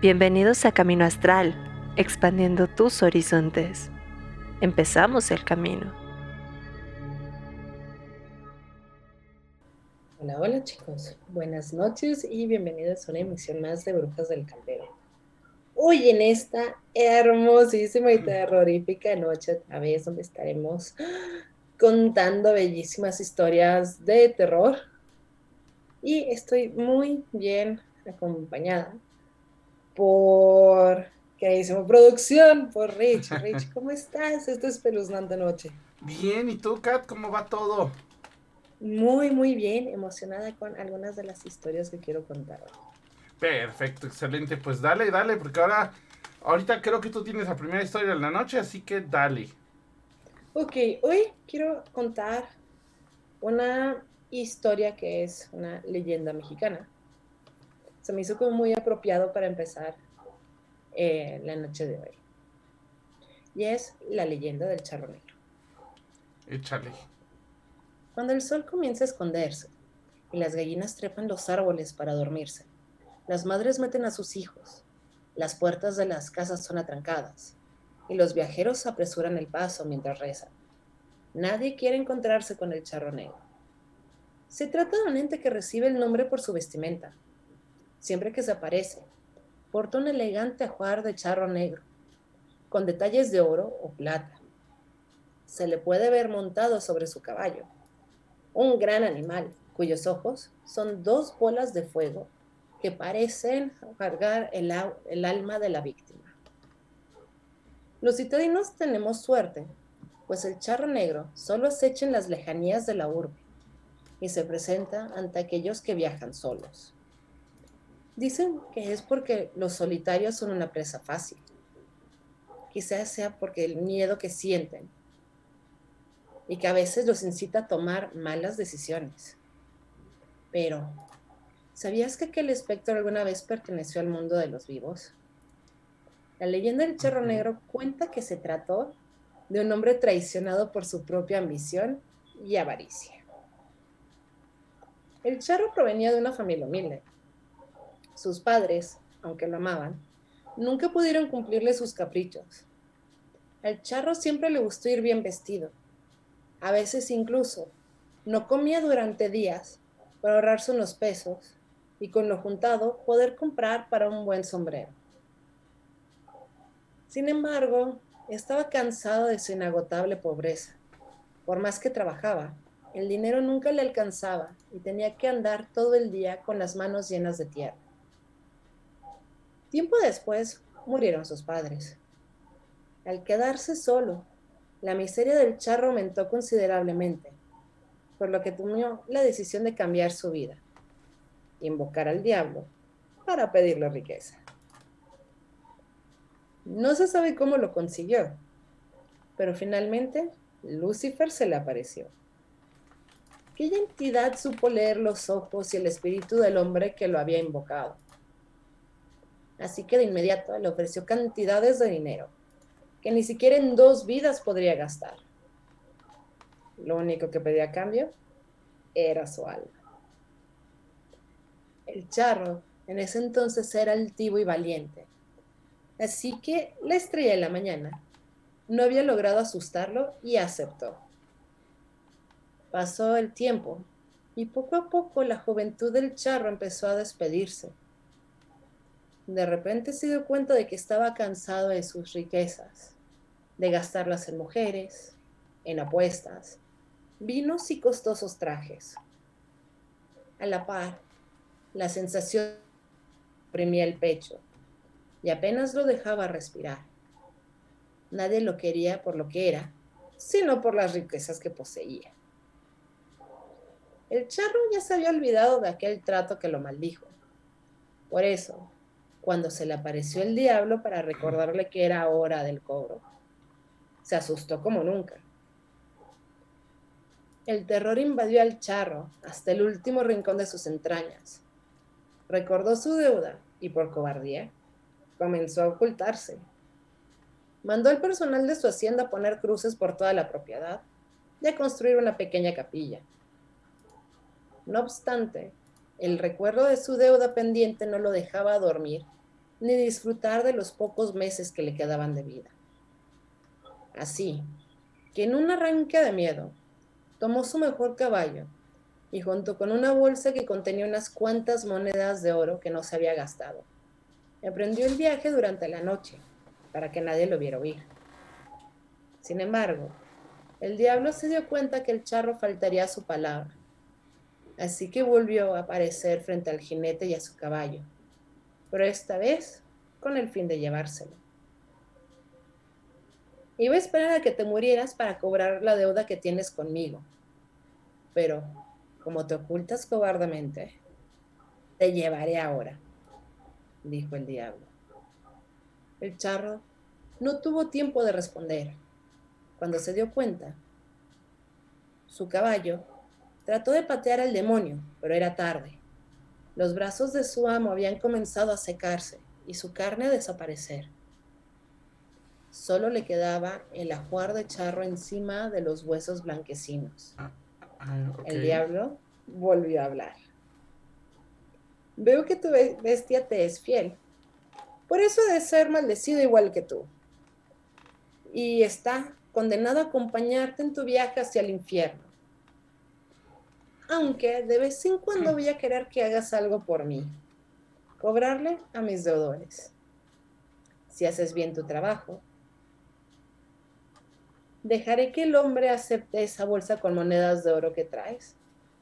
Bienvenidos a Camino Astral, expandiendo tus horizontes. Empezamos el camino. Hola, hola chicos, buenas noches y bienvenidos a una emisión más de Brujas del Caldero. Hoy en esta hermosísima y terrorífica noche, a vez donde estaremos contando bellísimas historias de terror. Y estoy muy bien acompañada por queridísima producción, por Rich. Rich, ¿cómo estás esta espeluznante noche? Bien, ¿y tú, Kat? ¿Cómo va todo? Muy, muy bien, emocionada con algunas de las historias que quiero contar Perfecto, excelente. Pues dale, dale, porque ahora, ahorita creo que tú tienes la primera historia de la noche, así que dale. Ok, hoy quiero contar una historia que es una leyenda mexicana se me hizo como muy apropiado para empezar eh, la noche de hoy. Y es la leyenda del charro negro. Échale. Cuando el sol comienza a esconderse y las gallinas trepan los árboles para dormirse, las madres meten a sus hijos, las puertas de las casas son atrancadas y los viajeros apresuran el paso mientras rezan. Nadie quiere encontrarse con el charro negro. Se trata de un ente que recibe el nombre por su vestimenta, siempre que se aparece. Porta un elegante ajuar de charro negro, con detalles de oro o plata. Se le puede ver montado sobre su caballo. Un gran animal, cuyos ojos son dos bolas de fuego que parecen cargar el, el alma de la víctima. Los citadinos tenemos suerte, pues el charro negro solo acecha en las lejanías de la urbe y se presenta ante aquellos que viajan solos. Dicen que es porque los solitarios son una presa fácil. Quizás sea porque el miedo que sienten y que a veces los incita a tomar malas decisiones. Pero, ¿sabías que aquel espectro alguna vez perteneció al mundo de los vivos? La leyenda del charro negro cuenta que se trató de un hombre traicionado por su propia ambición y avaricia. El charro provenía de una familia humilde sus padres, aunque lo amaban, nunca pudieron cumplirle sus caprichos. Al charro siempre le gustó ir bien vestido. A veces incluso no comía durante días para ahorrarse unos pesos y con lo juntado poder comprar para un buen sombrero. Sin embargo, estaba cansado de su inagotable pobreza. Por más que trabajaba, el dinero nunca le alcanzaba y tenía que andar todo el día con las manos llenas de tierra. Tiempo después murieron sus padres. Al quedarse solo, la miseria del charro aumentó considerablemente, por lo que tomó la decisión de cambiar su vida, invocar al diablo para pedirle riqueza. No se sabe cómo lo consiguió, pero finalmente Lucifer se le apareció. Aquella entidad supo leer los ojos y el espíritu del hombre que lo había invocado así que de inmediato le ofreció cantidades de dinero que ni siquiera en dos vidas podría gastar. Lo único que pedía a cambio era su alma. El charro en ese entonces era altivo y valiente, así que la estrella de la mañana no había logrado asustarlo y aceptó. Pasó el tiempo y poco a poco la juventud del charro empezó a despedirse de repente se dio cuenta de que estaba cansado de sus riquezas, de gastarlas en mujeres, en apuestas, vinos y costosos trajes. A la par, la sensación oprimía el pecho y apenas lo dejaba respirar. Nadie lo quería por lo que era, sino por las riquezas que poseía. El charro ya se había olvidado de aquel trato que lo maldijo. Por eso, cuando se le apareció el diablo para recordarle que era hora del cobro. Se asustó como nunca. El terror invadió al charro hasta el último rincón de sus entrañas. Recordó su deuda y por cobardía comenzó a ocultarse. Mandó al personal de su hacienda a poner cruces por toda la propiedad y a construir una pequeña capilla. No obstante, el recuerdo de su deuda pendiente no lo dejaba dormir ni disfrutar de los pocos meses que le quedaban de vida. Así que en un arranque de miedo, tomó su mejor caballo y junto con una bolsa que contenía unas cuantas monedas de oro que no se había gastado, emprendió el viaje durante la noche para que nadie lo viera huir. Sin embargo, el diablo se dio cuenta que el charro faltaría a su palabra, así que volvió a aparecer frente al jinete y a su caballo, pero esta vez con el fin de llevárselo. Iba a esperar a que te murieras para cobrar la deuda que tienes conmigo, pero como te ocultas cobardemente, te llevaré ahora, dijo el diablo. El charro no tuvo tiempo de responder. Cuando se dio cuenta, su caballo trató de patear al demonio, pero era tarde. Los brazos de su amo habían comenzado a secarse y su carne a desaparecer. Solo le quedaba el ajuar de charro encima de los huesos blanquecinos. Ah, ah, el diablo volvió a hablar. Veo que tu bestia te es fiel. Por eso de ser maldecido igual que tú. Y está condenado a acompañarte en tu viaje hacia el infierno. Aunque de vez en cuando voy a querer que hagas algo por mí. Cobrarle a mis deudores. Si haces bien tu trabajo, dejaré que el hombre acepte esa bolsa con monedas de oro que traes.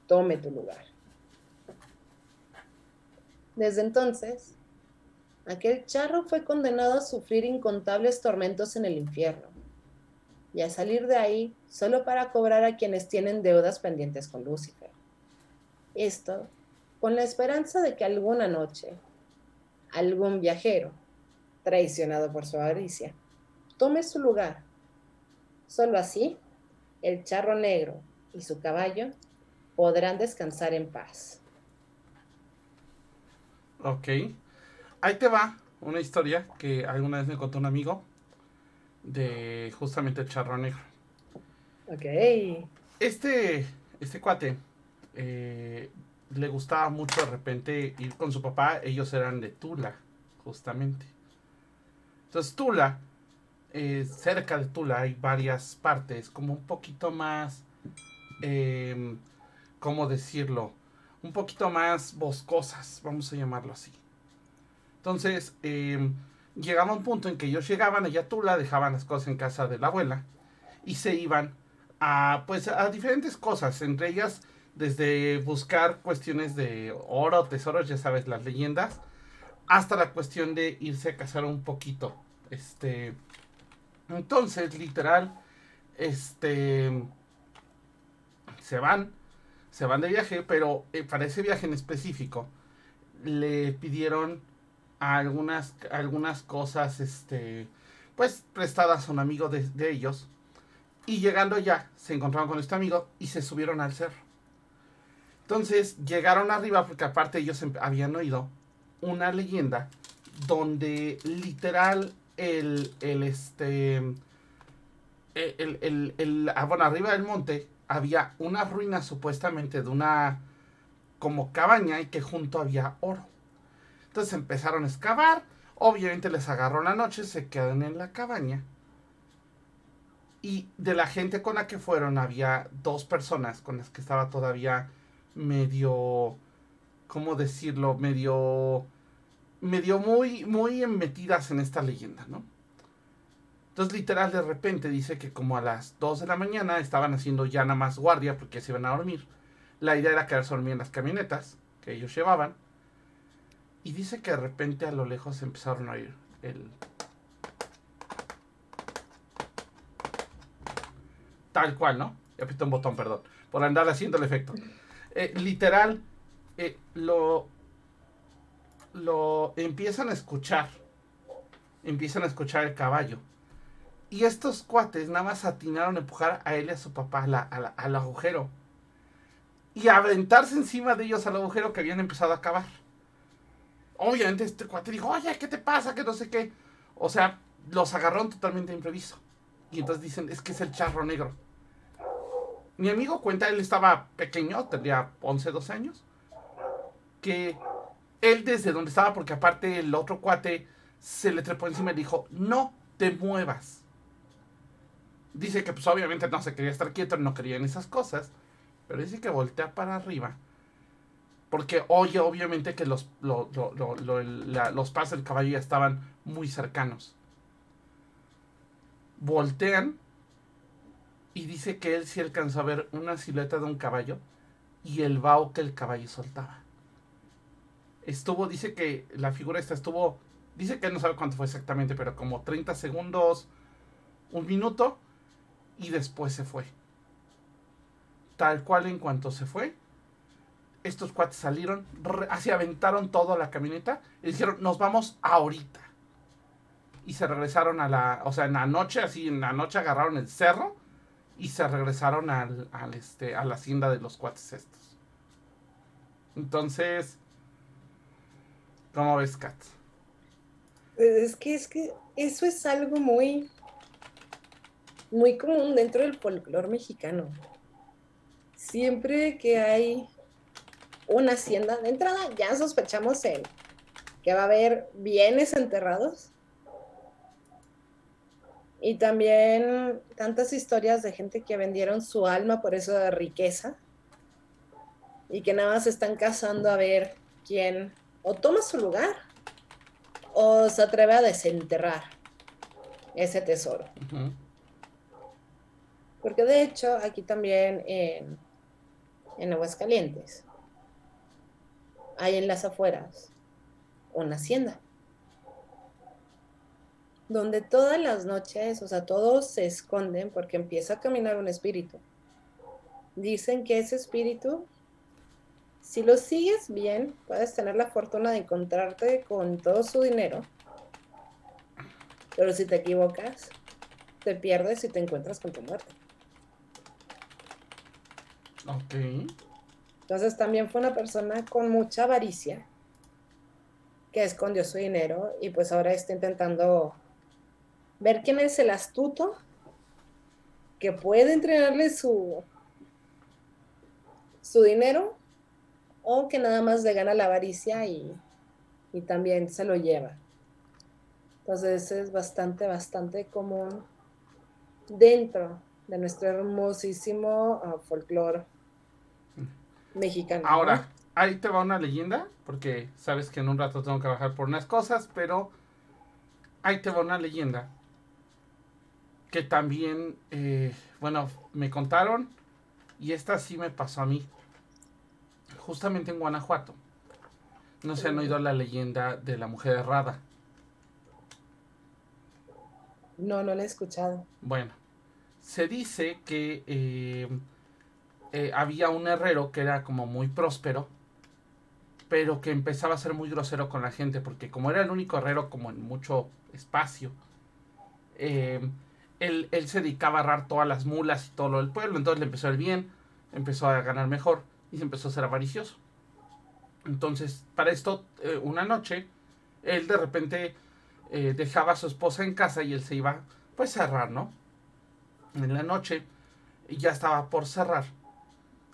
Tome tu lugar. Desde entonces, aquel charro fue condenado a sufrir incontables tormentos en el infierno y a salir de ahí solo para cobrar a quienes tienen deudas pendientes con Lucifer. Esto con la esperanza de que alguna noche algún viajero, traicionado por su avaricia, tome su lugar Solo así, el charro negro y su caballo podrán descansar en paz. Ok. Ahí te va una historia que alguna vez me contó un amigo de justamente el charro negro. Ok. Este, este cuate eh, le gustaba mucho de repente ir con su papá. Ellos eran de Tula, justamente. Entonces Tula eh, cerca de Tula hay varias partes, como un poquito más, eh, ¿cómo decirlo? Un poquito más boscosas, vamos a llamarlo así. Entonces, eh, llegaba un punto en que ellos llegaban allá a Tula, dejaban las cosas en casa de la abuela y se iban a, pues, a diferentes cosas, entre ellas desde buscar cuestiones de oro, tesoros, ya sabes, las leyendas, hasta la cuestión de irse a cazar un poquito. Este, entonces, literal, este, se van, se van de viaje, pero eh, para ese viaje en específico le pidieron algunas, algunas cosas, este, pues prestadas a un amigo de, de ellos. Y llegando ya, se encontraron con este amigo y se subieron al cerro. Entonces llegaron arriba porque aparte ellos em, habían oído una leyenda donde literal el, el este, el, el, el, ah, bueno, arriba del monte había una ruina supuestamente de una como cabaña y que junto había oro. Entonces empezaron a excavar, obviamente les agarró la noche, se quedan en la cabaña. Y de la gente con la que fueron había dos personas con las que estaba todavía medio, ¿cómo decirlo? Medio medio muy, muy metidas en esta leyenda, ¿no? Entonces, literal, de repente dice que como a las 2 de la mañana estaban haciendo ya nada más guardia porque se iban a dormir. La idea era quedarse dormir en las camionetas que ellos llevaban. Y dice que de repente a lo lejos empezaron a oír el... Tal cual, ¿no? Ya apretó un botón, perdón. Por andar haciendo el efecto. Eh, literal, eh, lo, lo empiezan a escuchar. Empiezan a escuchar el caballo. Y estos cuates nada más atinaron a empujar a él y a su papá al agujero. Y a aventarse encima de ellos al agujero que habían empezado a cavar. Obviamente este cuate dijo, oye, ¿qué te pasa? Que no sé qué. O sea, los agarraron totalmente imprevisto. Y entonces dicen, es que es el charro negro. Mi amigo cuenta, él estaba pequeño, tendría 11, 12 años. Que él desde donde estaba, porque aparte el otro cuate se le trepó encima y dijo, no te muevas. Dice que pues obviamente no se quería estar quieto, no quería en esas cosas, pero dice que voltea para arriba. Porque oye obviamente que los, los pasos del caballo ya estaban muy cercanos. Voltean y dice que él sí alcanzó a ver una silueta de un caballo y el vaho que el caballo soltaba. Estuvo, dice que la figura esta estuvo, dice que él no sabe cuánto fue exactamente, pero como 30 segundos, un minuto, y después se fue. Tal cual en cuanto se fue, estos cuates salieron, así aventaron toda la camioneta y dijeron, nos vamos ahorita. Y se regresaron a la, o sea, en la noche, así en la noche agarraron el cerro y se regresaron al, este, a la hacienda de los cuates estos. Entonces, ¿cómo ves, Kat? Es que, es que eso es algo muy, muy común dentro del folclore mexicano. Siempre que hay una hacienda de entrada, ya sospechamos el que va a haber bienes enterrados y también tantas historias de gente que vendieron su alma por eso de riqueza y que nada más están cazando a ver quién o toma su lugar o se atreve a desenterrar ese tesoro. Porque de hecho aquí también en, en Aguascalientes hay en las afueras una hacienda donde todas las noches, o sea, todos se esconden porque empieza a caminar un espíritu. Dicen que ese espíritu, si lo sigues bien, puedes tener la fortuna de encontrarte con todo su dinero, pero si te equivocas, te pierdes y te encuentras con tu muerte. Ok. Entonces también fue una persona con mucha avaricia que escondió su dinero y pues ahora está intentando ver quién es el astuto que puede entrenarle su, su dinero o que nada más le gana la avaricia y, y también se lo lleva. Entonces es bastante, bastante común dentro de nuestro hermosísimo uh, folclore mexicano. Ahora, ahí te va una leyenda, porque sabes que en un rato tengo que bajar por unas cosas, pero ahí te va una leyenda que también, eh, bueno, me contaron y esta sí me pasó a mí, justamente en Guanajuato. No se han oído la leyenda de la mujer errada. No, no la he escuchado. Bueno, se dice que eh, eh, había un herrero que era como muy próspero, pero que empezaba a ser muy grosero con la gente, porque como era el único herrero como en mucho espacio, eh, él, se dedicaba a agarrar todas las mulas y todo lo del pueblo. Entonces le empezó a ir bien, empezó a ganar mejor y se empezó a ser avaricioso. Entonces, para esto, eh, una noche, él de repente eh, dejaba a su esposa en casa y él se iba, pues, a cerrar, ¿no? En la noche, ya estaba por cerrar,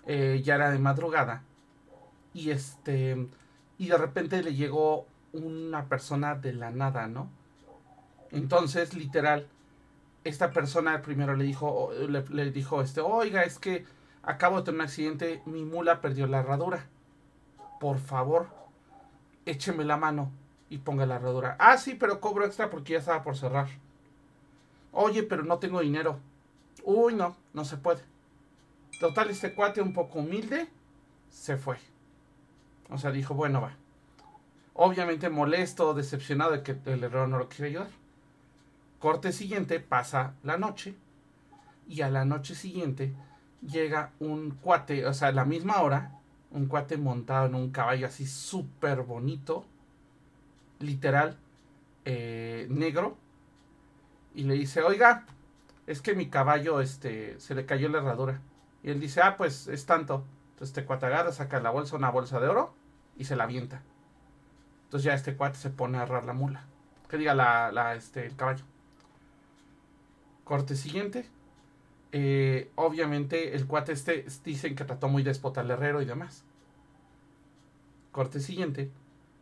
eh, ya era de madrugada, y este, y de repente le llegó una persona de la nada, ¿no? Entonces, literal, esta persona primero le dijo, le, dijo, este, oiga, es que acabo de tener un accidente, mi mula perdió la herradura. Por favor, écheme la mano y ponga la herradura. Ah, sí, pero cobro extra porque ya estaba por cerrar. Oye, pero no tengo dinero. Uy, no, no se puede. Total, este cuate un poco humilde se fue. O sea, dijo, bueno, va. Obviamente molesto, decepcionado de que el herrero no lo quiere ayudar. Corte siguiente pasa la noche y a la noche siguiente llega un cuate, o sea, a la misma hora, un cuate montado en un caballo así súper bonito, literal, eh, negro, y le dice, oiga, es que mi caballo este, se le cayó la herradura. Y él dice, ah, pues es tanto. Entonces este cuate agarra, saca la bolsa, una bolsa de oro, y se la avienta. Entonces ya este cuate se pone a agarrar la mula. Que diga la, la, este, el caballo. Corte siguiente. Eh, obviamente el cuate este dicen que trató muy despota al herrero y demás. Corte siguiente.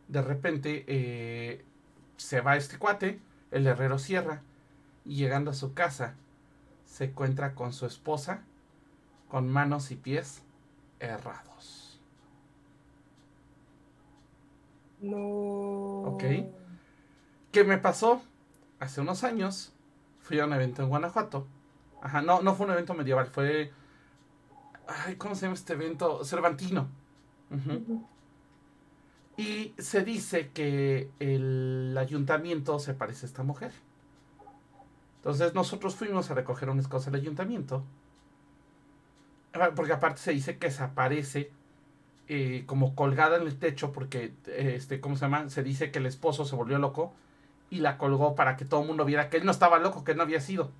de repente eh, se va este cuate, el herrero cierra, y llegando a su casa, se encuentra con su esposa, con manos y pies errados. No. Ok. ¿Qué me pasó? Hace unos años fui a un evento en Guanajuato. Ajá, no, no fue un evento medieval, fue. Ay, ¿cómo se llama este evento? Cervantino. Y se dice que el ayuntamiento se parece a esta mujer. Entonces nosotros fuimos a recoger unas cosas al ayuntamiento. Ah, Porque aparte se dice que se aparece eh, como colgada en el techo porque, eh, este, ¿cómo se llama? Se dice que el esposo se volvió loco y la colgó para que todo el mundo viera que él no estaba loco, que él no había sido.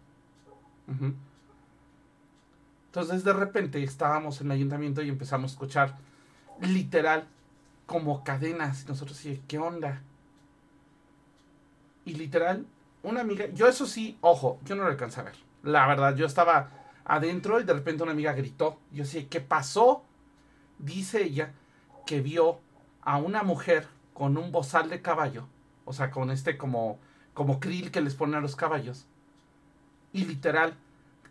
Entonces de repente estábamos en el ayuntamiento y empezamos a escuchar literal como cadenas. Y nosotros sí, ¿qué onda? Y literal, una amiga, yo eso sí, ojo, yo no lo alcancé a ver. La verdad, yo estaba adentro y de repente una amiga gritó. Yo sí, ¿qué pasó? Dice ella que vio a una mujer con un bozal de caballo, o sea, con este como, como krill que les ponen a los caballos. Y literal,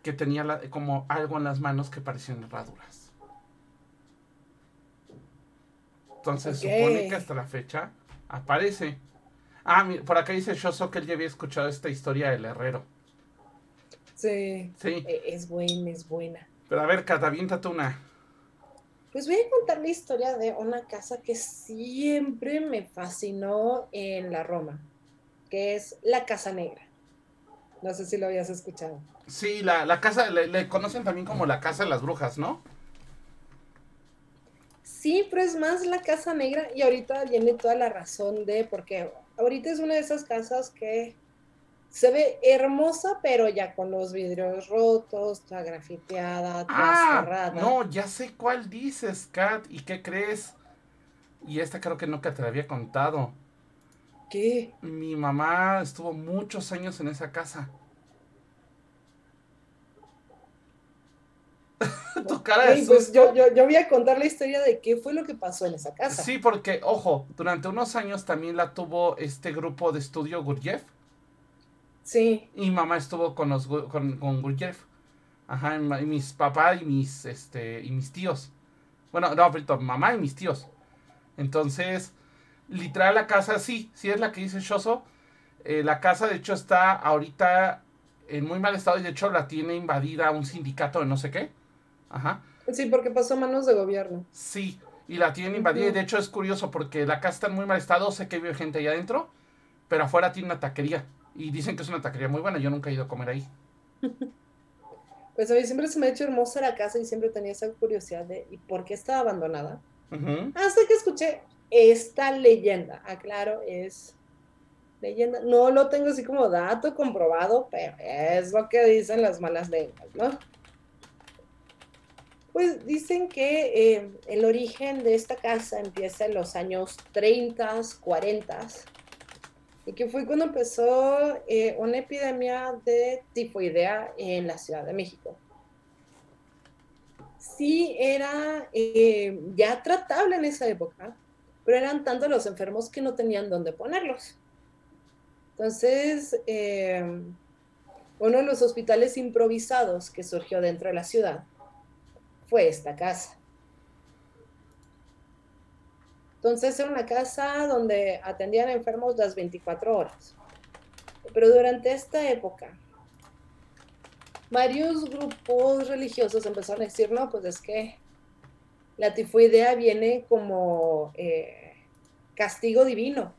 que tenía la- como algo en las manos que parecían herraduras. Entonces Ok. supone que hasta la fecha aparece. Ah, por acá dice Shoso que él ya había escuchado esta historia del herrero. Sí. Sí, E- Es buena, es buena. pero a ver, Cata, aviéntate una. Pues voy a contar la historia de una casa que siempre me fascinó en la Roma, que es la Casa Negra. No sé si lo habías escuchado. Sí, la, la casa, le, le conocen también como la casa de las brujas, ¿no? Sí, pero es más la Casa Negra y ahorita viene toda la razón de porque ahorita es una de esas casas que se ve hermosa, pero ya con los vidrios rotos, toda grafiteada, toda Ah, cerrada. no, ya sé cuál dices, Kat. ¿Y qué crees? Y esta creo que nunca te la había contado. ¿Qué? Mi mamá estuvo muchos años en esa casa. tu cara de pues yo, yo, yo voy a contar la historia de qué fue lo que pasó en esa casa. Sí, porque, ojo, durante unos años también la tuvo este grupo de estudio Gurdjieff. Sí. Y mamá estuvo con los con, con Gurdjieff. Ajá, y mis papás y mis este y mis tíos. Bueno, no, perdón, mamá y mis tíos. Entonces, literal la casa sí, sí es la que dice Shoso. Eh, la casa de hecho está ahorita en muy mal estado y de hecho la tiene invadida un sindicato de no sé qué. Ajá. Sí, porque pasó a manos de gobierno. Sí, y la tienen invadida. Y de hecho es curioso porque la casa está en muy mal estado. Sé que vive gente ahí adentro, pero afuera tiene una taquería. Y dicen que es una taquería muy buena. Yo nunca he ido a comer ahí. Pues a mí siempre se me ha hecho hermosa la casa y siempre tenía esa curiosidad de ¿y por qué estaba abandonada? Hasta que escuché esta leyenda. Aclaro, es leyenda. No lo tengo así como dato comprobado, pero es lo que dicen las malas lenguas, ¿no? Pues dicen que eh, el origen de esta casa empieza en los años 30, 40, y que fue cuando empezó eh, una epidemia de tifoidea en la Ciudad de México. Sí era eh, ya tratable en esa época, pero eran tantos los enfermos que no tenían dónde ponerlos. Entonces, eh, uno de los hospitales improvisados que surgió dentro de la ciudad fue esta casa. Entonces era una casa donde atendían enfermos las 24 horas. Pero durante esta época, varios grupos religiosos empezaron a decir, no, pues es que la tifoidea viene como eh, castigo divino.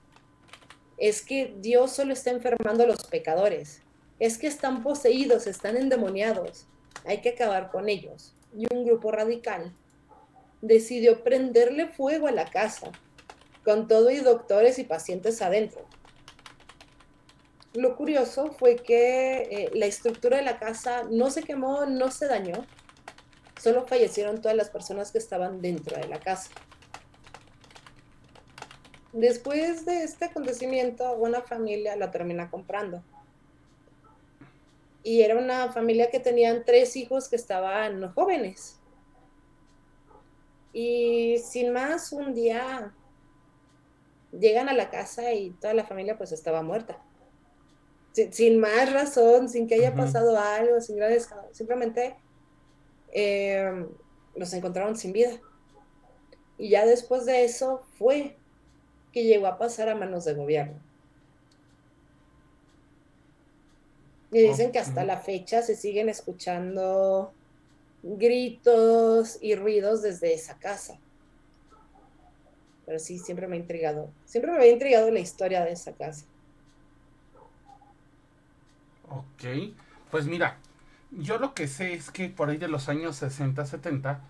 Es que Dios solo está enfermando a los pecadores. Es que están poseídos, están endemoniados. Hay que acabar con ellos. Y un grupo radical decidió prenderle fuego a la casa, con todo y doctores y pacientes adentro. Lo curioso fue que eh, la estructura de la casa no se quemó, no se dañó, solo fallecieron todas las personas que estaban dentro de la casa. Después de este acontecimiento, una familia la termina comprando. Y era una familia que tenían tres hijos que estaban jóvenes. Y sin más, un día llegan a la casa y toda la familia pues estaba muerta. Sin, más razón, sin que haya pasado algo, sin grandes, simplemente eh, los encontraron sin vida. Y ya después de eso fue que llegó a pasar a manos del gobierno. Y dicen que hasta la fecha se siguen escuchando gritos y ruidos desde esa casa. Pero sí, siempre me ha intrigado. Siempre me había intrigado la historia de esa casa. Ok, pues mira, yo lo que sé es que por ahí de los años 60, 70,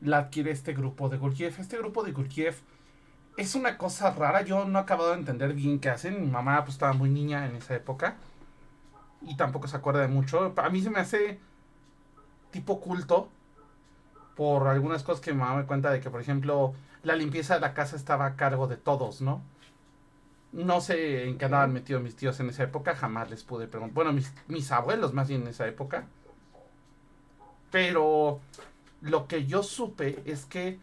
la adquiere este grupo de Gurkiev. Este grupo de Gurkiev es una cosa rara, yo no he acabado de entender bien qué hacen. Mi mamá pues estaba muy niña en esa época y tampoco se acuerda de mucho. A mí se me hace tipo culto por algunas cosas que mi mamá me cuenta de que, por ejemplo, la limpieza de la casa estaba a cargo de todos, ¿no? No sé en qué andaban metidos mis tíos en esa época, jamás les pude preguntar. Bueno, mis, mis abuelos más bien en esa época. Pero lo que yo supe es que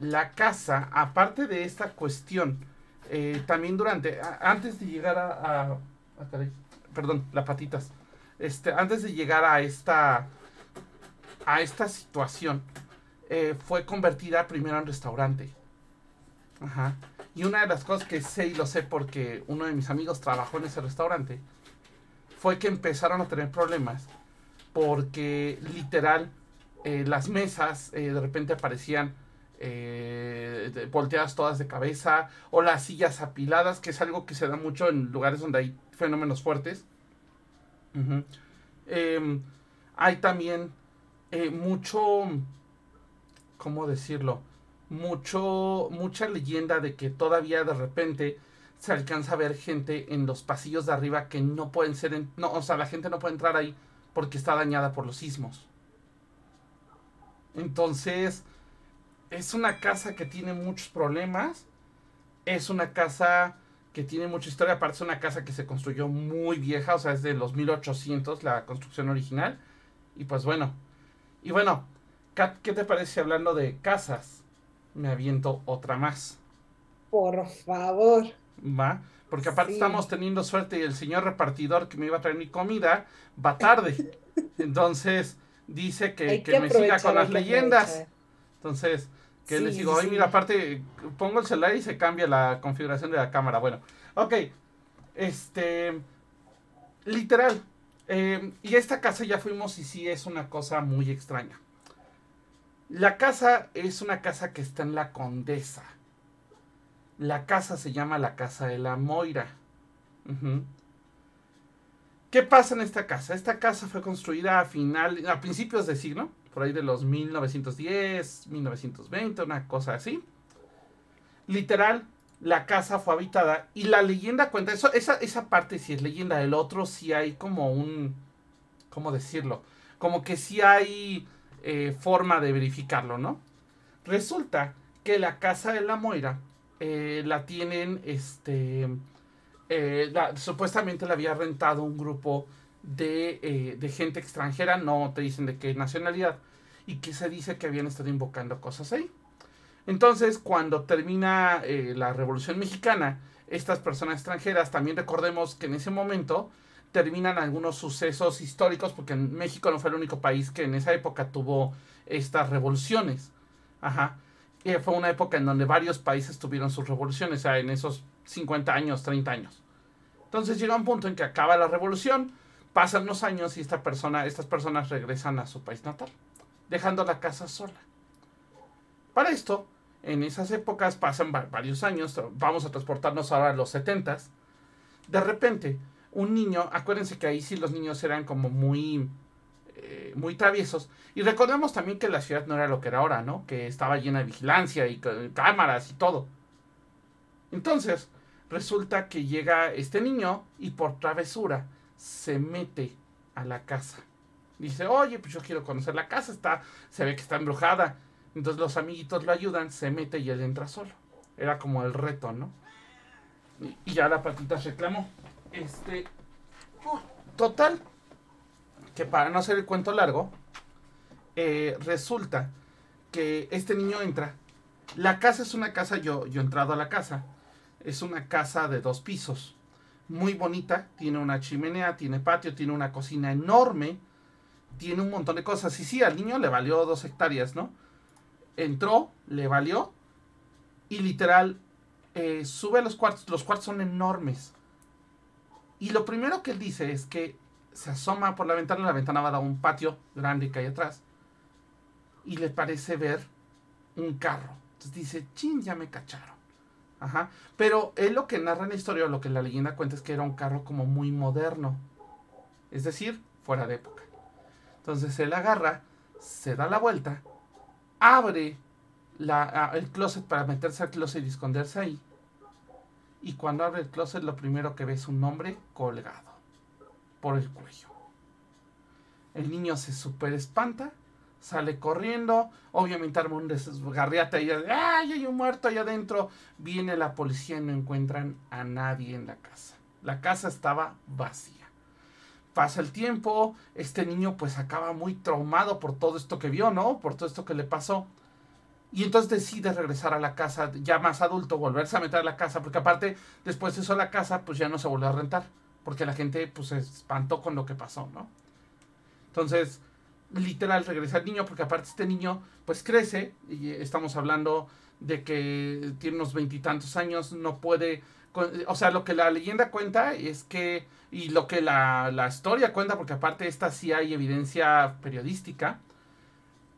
la casa, aparte de esta cuestión, eh, también durante, antes de llegar a, a, perdón, las patitas, este, antes de llegar a esta, a esta situación, eh, fue convertida primero en restaurante. Ajá. Y una de las cosas que sé y lo sé porque uno de mis amigos trabajó en ese restaurante, fue que empezaron a tener problemas porque literal eh, las mesas eh, de repente aparecían volteadas todas de cabeza o las sillas apiladas, que es algo que se da mucho en lugares donde hay fenómenos fuertes. Em, hay también mucho, ¿cómo decirlo? Mucho, mucha leyenda de que todavía de repente se alcanza a ver gente en los pasillos de arriba que no pueden ser, no, o sea, la gente no puede entrar ahí porque está dañada por los sismos. Entonces, es una casa que tiene muchos problemas. Es una casa que tiene mucha historia. Aparte, es una casa que se construyó muy vieja, o sea, es de los 1800 la construcción original. Y pues bueno. Y bueno, Kat, ¿qué te parece hablando de casas? Me aviento otra más. Por favor. Va. Porque aparte estamos teniendo suerte y el señor repartidor que me iba a traer mi comida va tarde. Entonces, dice que, me siga con las leyendas. Entonces, que les digo, ay, mira, aparte, pongo el celular y se cambia la configuración de la cámara. Bueno, ok. Este, literal. Eh, y esta casa ya fuimos y sí es una cosa muy extraña. La casa es una casa que está en la Condesa. La casa se llama la Casa de la Moira. ¿Qué pasa en esta casa? Esta casa fue construida a final, a principios de siglo, por ahí de los 1910, 1920, una cosa así. Literal, la casa fue habitada y la leyenda cuenta, eso, esa, esa parte sí es leyenda, el otro sí hay como un, ¿cómo decirlo? Como que sí hay eh, forma de verificarlo, ¿no? Resulta que la casa de la Moira eh, la tienen, este, eh, supuestamente la había rentado un grupo eh, de, gente extranjera, no te dicen de qué nacionalidad, y que se dice que habían estado invocando cosas ahí. Entonces, cuando termina eh, la Revolución Mexicana, estas personas extranjeras, también recordemos que en ese momento terminan algunos sucesos históricos, porque México no fue el único país que en esa época tuvo estas revoluciones. Ajá. fue una época en donde varios países tuvieron sus revoluciones, o sea, en esos 50 años, 30 años. Entonces llega un punto en que acaba la revolución, pasan los años y estas personas regresan a su país natal, dejando la casa sola. Para esto, en esas épocas pasan varios años, vamos a transportarnos ahora a los 70 De repente, un niño, acuérdense que ahí sí los niños eran como muy, eh, muy traviesos. Y recordemos también que la ciudad no era lo que era ahora, ¿no? Que estaba llena de vigilancia y cámaras y todo. Entonces, Resulta que llega este niño y por travesura se mete a la casa. Dice, oye, pues yo quiero conocer la casa, está, se ve que está embrujada. Entonces los amiguitos lo ayudan, se mete y él entra solo. Era como el reto, ¿no? Y, ya la patita reclamó. Este. total. Que para no hacer el cuento largo, eh, resulta que este niño entra. La casa es una casa, yo, yo he entrado a la casa es una casa de dos pisos. Muy bonita, tiene una chimenea, tiene patio, tiene una cocina enorme, tiene un montón de cosas. Y sí, al niño le valió dos hectáreas, ¿no? Entró, le valió y literal eh, sube a los cuartos. Los cuartos son enormes. Y lo primero que él dice es que se asoma por la ventana, la ventana va a dar un patio grande que hay atrás. Y le parece ver un carro. Entonces dice, chin, ya me cacharon. Ajá. Pero él lo que narra en la historia, lo que la leyenda cuenta es que era un carro como muy moderno. Es decir, fuera de época. Entonces él agarra, se da la vuelta, abre el closet para meterse al closet y esconderse ahí. Y cuando abre el closet, lo primero que ve es un hombre colgado por el cuello. El niño se super espanta sale corriendo, obviamente arma un desgarriate y ¡ay, hay un muerto allá adentro! Viene la policía y no encuentran a nadie en la casa. La casa estaba vacía. Pasa el tiempo, este niño pues acaba muy traumado por todo esto que vio, ¿no? Por todo esto que le pasó. Y entonces decide regresar a la casa, ya más adulto, volverse a meter a la casa, porque aparte, después de eso la casa pues ya no se volvió a rentar, porque la gente pues se espantó con lo que pasó, ¿no? Entonces, literal regresa el niño, porque aparte este niño pues crece, y estamos hablando de que tiene unos veintitantos años, no puede, o sea, lo que la leyenda cuenta es que, y lo que la, la historia cuenta, porque aparte esta sí hay evidencia periodística,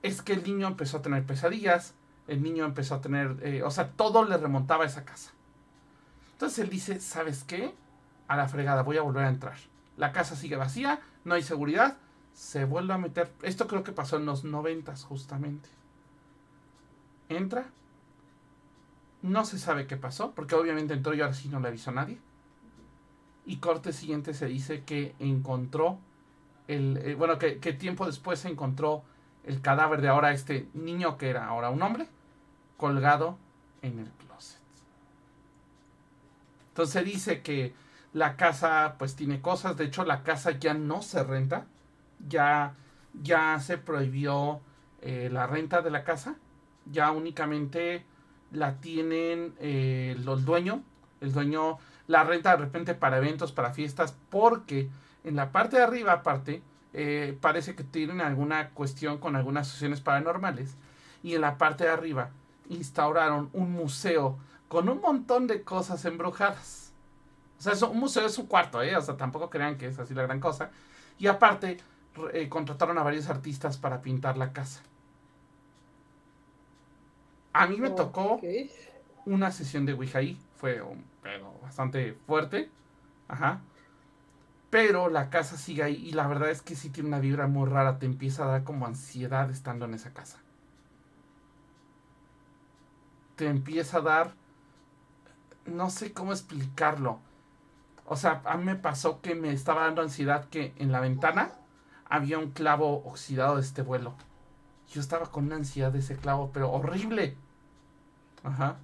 es que el niño empezó a tener pesadillas, el niño empezó a tener, eh, o sea, todo le remontaba a esa casa. Entonces él dice, ¿sabes qué? A la fregada, voy a volver a entrar. La casa sigue vacía, no hay seguridad, se vuelve a meter. Esto creo que pasó en los noventas justamente. Entra. No se sabe qué pasó, porque obviamente entró y ahora sí no le avisó a nadie. Y corte siguiente se dice que encontró el. Eh, bueno, que, tiempo después se encontró el cadáver de ahora este niño que era ahora un hombre, colgado en el closet. Entonces dice que la casa pues tiene cosas, de hecho la casa ya no se renta ya, ya se prohibió eh, la renta de la casa, ya únicamente la tienen eh, los dueños, el dueño la renta de repente para eventos, para fiestas, porque en la parte de arriba aparte eh, parece que tienen alguna cuestión con algunas asociaciones paranormales y en la parte de arriba instauraron un museo con un montón de cosas embrujadas. O sea, un museo es un cuarto, ¿eh? O sea, tampoco crean que es así la gran cosa. Y aparte, eh, contrataron a varios artistas para pintar la casa. A mí me tocó una sesión de Ouija ahí. Fue un pedo bastante fuerte. Ajá. Pero la casa sigue ahí y la verdad es que sí tiene una vibra muy rara. Te empieza a dar como ansiedad estando en esa casa. Te empieza a dar... No sé cómo explicarlo. O sea, a mí me pasó que me estaba dando ansiedad que en la ventana había un clavo oxidado de este vuelo. Yo estaba con una ansiedad de ese clavo, pero horrible. Ajá.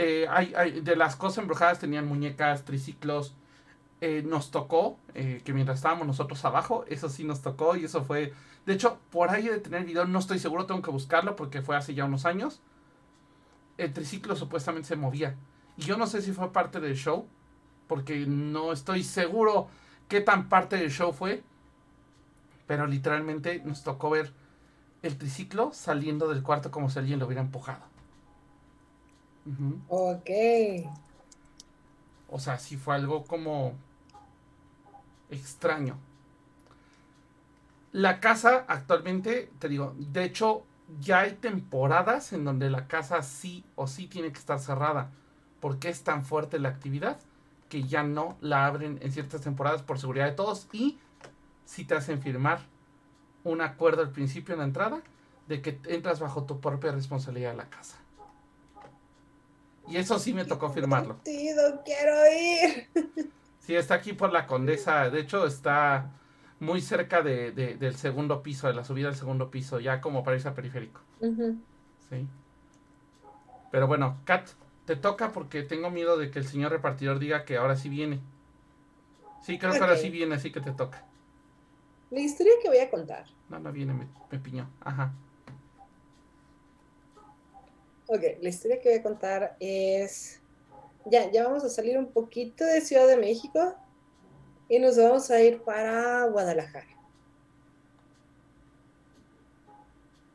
Eh, hay, de las cosas embrujadas tenían muñecas, triciclos. Eh, nos tocó eh, que mientras estábamos nosotros abajo, eso sí nos tocó y eso fue. De hecho, por ahí de tener video, no estoy seguro, tengo que buscarlo porque fue hace ya unos años. El triciclo supuestamente se movía. Y yo no sé si fue parte del show, porque no estoy seguro qué tan parte del show fue pero literalmente nos tocó ver el triciclo saliendo del cuarto como si alguien lo hubiera empujado. Ok. O sea, sí fue algo como extraño. La casa actualmente, te digo, de hecho ya hay temporadas en donde la casa sí o sí tiene que estar cerrada, porque es tan fuerte la actividad que ya no la abren en ciertas temporadas por seguridad de todos y si te hacen firmar un acuerdo al principio en la entrada de que entras bajo tu propia responsabilidad a la casa. Y eso sí me tocó firmarlo. quiero ir. Sí, está aquí por la Condesa. De hecho, está muy cerca de, del segundo piso, de la subida al segundo piso, ya como para irse a periférico. Sí. Pero bueno, Kat, te toca porque tengo miedo de que el señor repartidor diga que ahora sí viene. Sí, creo que ahora sí viene, así que te toca. La historia que voy a contar. No, no viene, me, piñó. Ajá. Ok, la historia que voy a contar es ya, ya vamos a salir un poquito de Ciudad de México y nos vamos a ir para Guadalajara.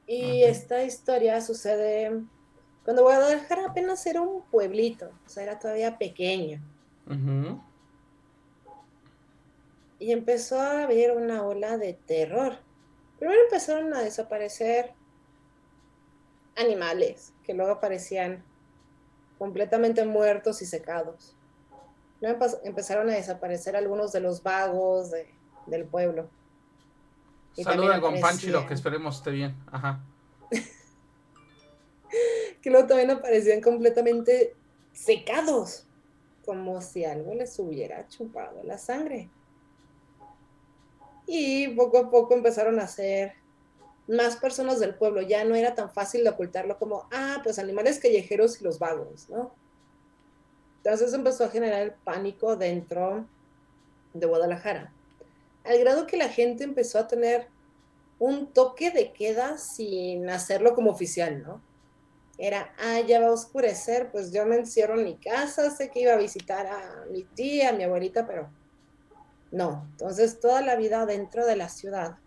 Y esta historia sucede cuando Guadalajara apenas era un pueblito, o sea, era todavía pequeño. Y empezó a haber una ola de terror. Primero empezaron a desaparecer animales que luego aparecían completamente muertos y secados. Empezaron a desaparecer algunos de los vagos del pueblo. Saluda con Panchiro, que esperemos esté bien. Ajá. que luego también aparecían completamente secados, como si algo les hubiera chupado la sangre. Y poco a poco empezaron a ser más personas del pueblo. Ya no era tan fácil de ocultarlo como, ah, pues animales callejeros y los vagos, ¿no? Entonces empezó a generar el pánico dentro de Guadalajara. Al grado que la gente empezó a tener un toque de queda sin hacerlo como oficial, ¿no? Era, ah, ya va a oscurecer, pues yo me encierro en mi casa, sé que iba a visitar a mi tía, a mi abuelita, pero no. Entonces toda la vida dentro de la ciudad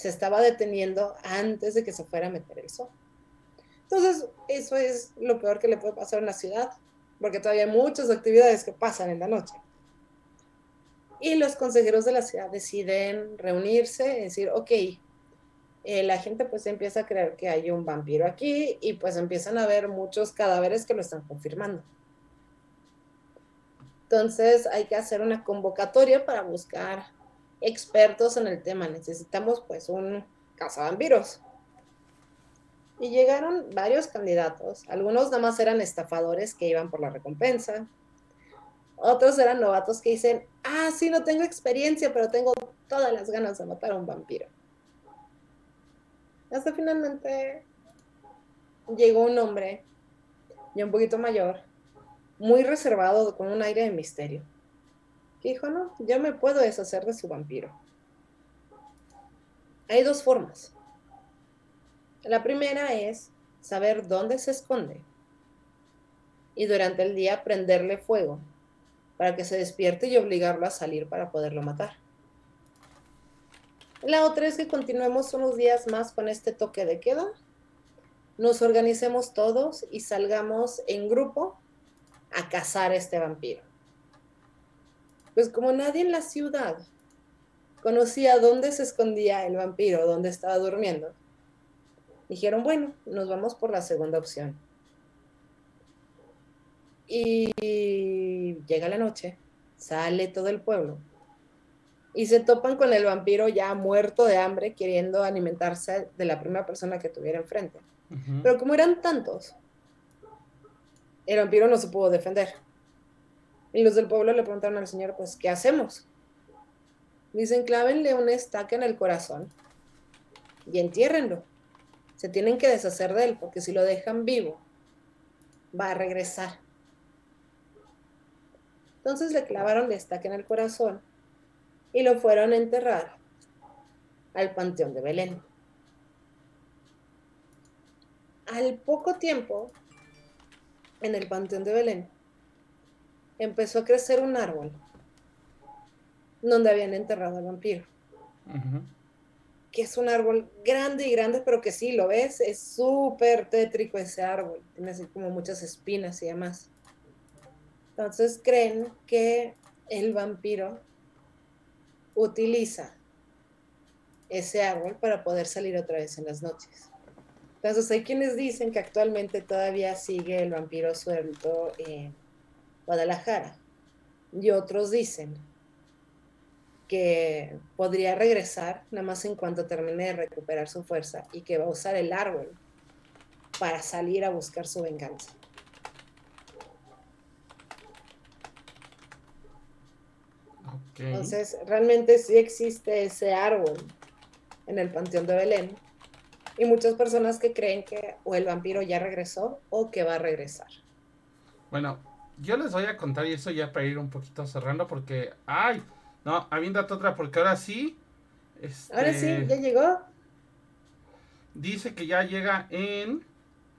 se estaba deteniendo antes de que se fuera a meter el sol. Entonces, eso es lo peor que le puede pasar a una ciudad, porque todavía hay muchas actividades que pasan en la noche. Y los consejeros de la ciudad deciden reunirse y decir, ok, eh, la gente pues empieza a creer que hay un vampiro aquí y pues empiezan a ver muchos cadáveres que lo están confirmando. Entonces hay que hacer una convocatoria para buscar expertos en el tema. Necesitamos pues un cazavampiros. Y llegaron varios candidatos. Algunos nada más eran estafadores que iban por la recompensa. Otros eran novatos que dicen, ah, sí, no tengo experiencia, pero tengo todas las ganas de matar a un vampiro. Hasta finalmente llegó un hombre, ya un poquito mayor, muy reservado, con un aire de misterio que dijo, no, yo me puedo deshacer de su vampiro. Hay dos formas. La primera es saber dónde se esconde y durante el día prenderle fuego para que se despierte y obligarlo a salir para poderlo matar. La otra es que continuemos unos días más con este toque de queda, nos organicemos todos y salgamos en grupo a cazar a este vampiro. Pues como nadie en la ciudad conocía dónde se escondía el vampiro, dónde estaba durmiendo, dijeron, bueno, nos vamos por la segunda opción. Y llega la noche, sale todo el pueblo y se topan con el vampiro ya muerto de hambre, queriendo alimentarse de la primera persona que tuviera enfrente. Pero como eran tantos, el vampiro no se pudo defender. Y los del pueblo le preguntaron al Señor, pues, ¿qué hacemos? Dicen, clávenle una estaca en el corazón y entiérrenlo. Se tienen que deshacer de él, porque si lo dejan vivo, va a regresar. Entonces le clavaron la estaca en el corazón y lo fueron a enterrar al Panteón de Belén. Al poco tiempo, en el Panteón de Belén, empezó a crecer un árbol donde habían enterrado al vampiro. Que es un árbol grande y grande, pero que sí, lo ves, es súper tétrico ese árbol. Tiene así como muchas espinas y demás. Entonces creen que el vampiro utiliza ese árbol para poder salir otra vez en las noches. Entonces hay quienes dicen que actualmente todavía sigue el vampiro suelto Guadalajara. Y otros dicen que podría regresar nada más en cuanto termine de recuperar su fuerza y que va a usar el árbol para salir a buscar su venganza. Entonces, realmente sí existe ese árbol en el Panteón de Belén. Y muchas personas que creen que o el vampiro ya regresó o que va a regresar. Bueno, yo les voy a contar y eso ya para ir un poquito cerrando porque, ay, no, aviéntate otra porque ahora sí. Este, ahora sí, ya llegó. Dice que ya llega en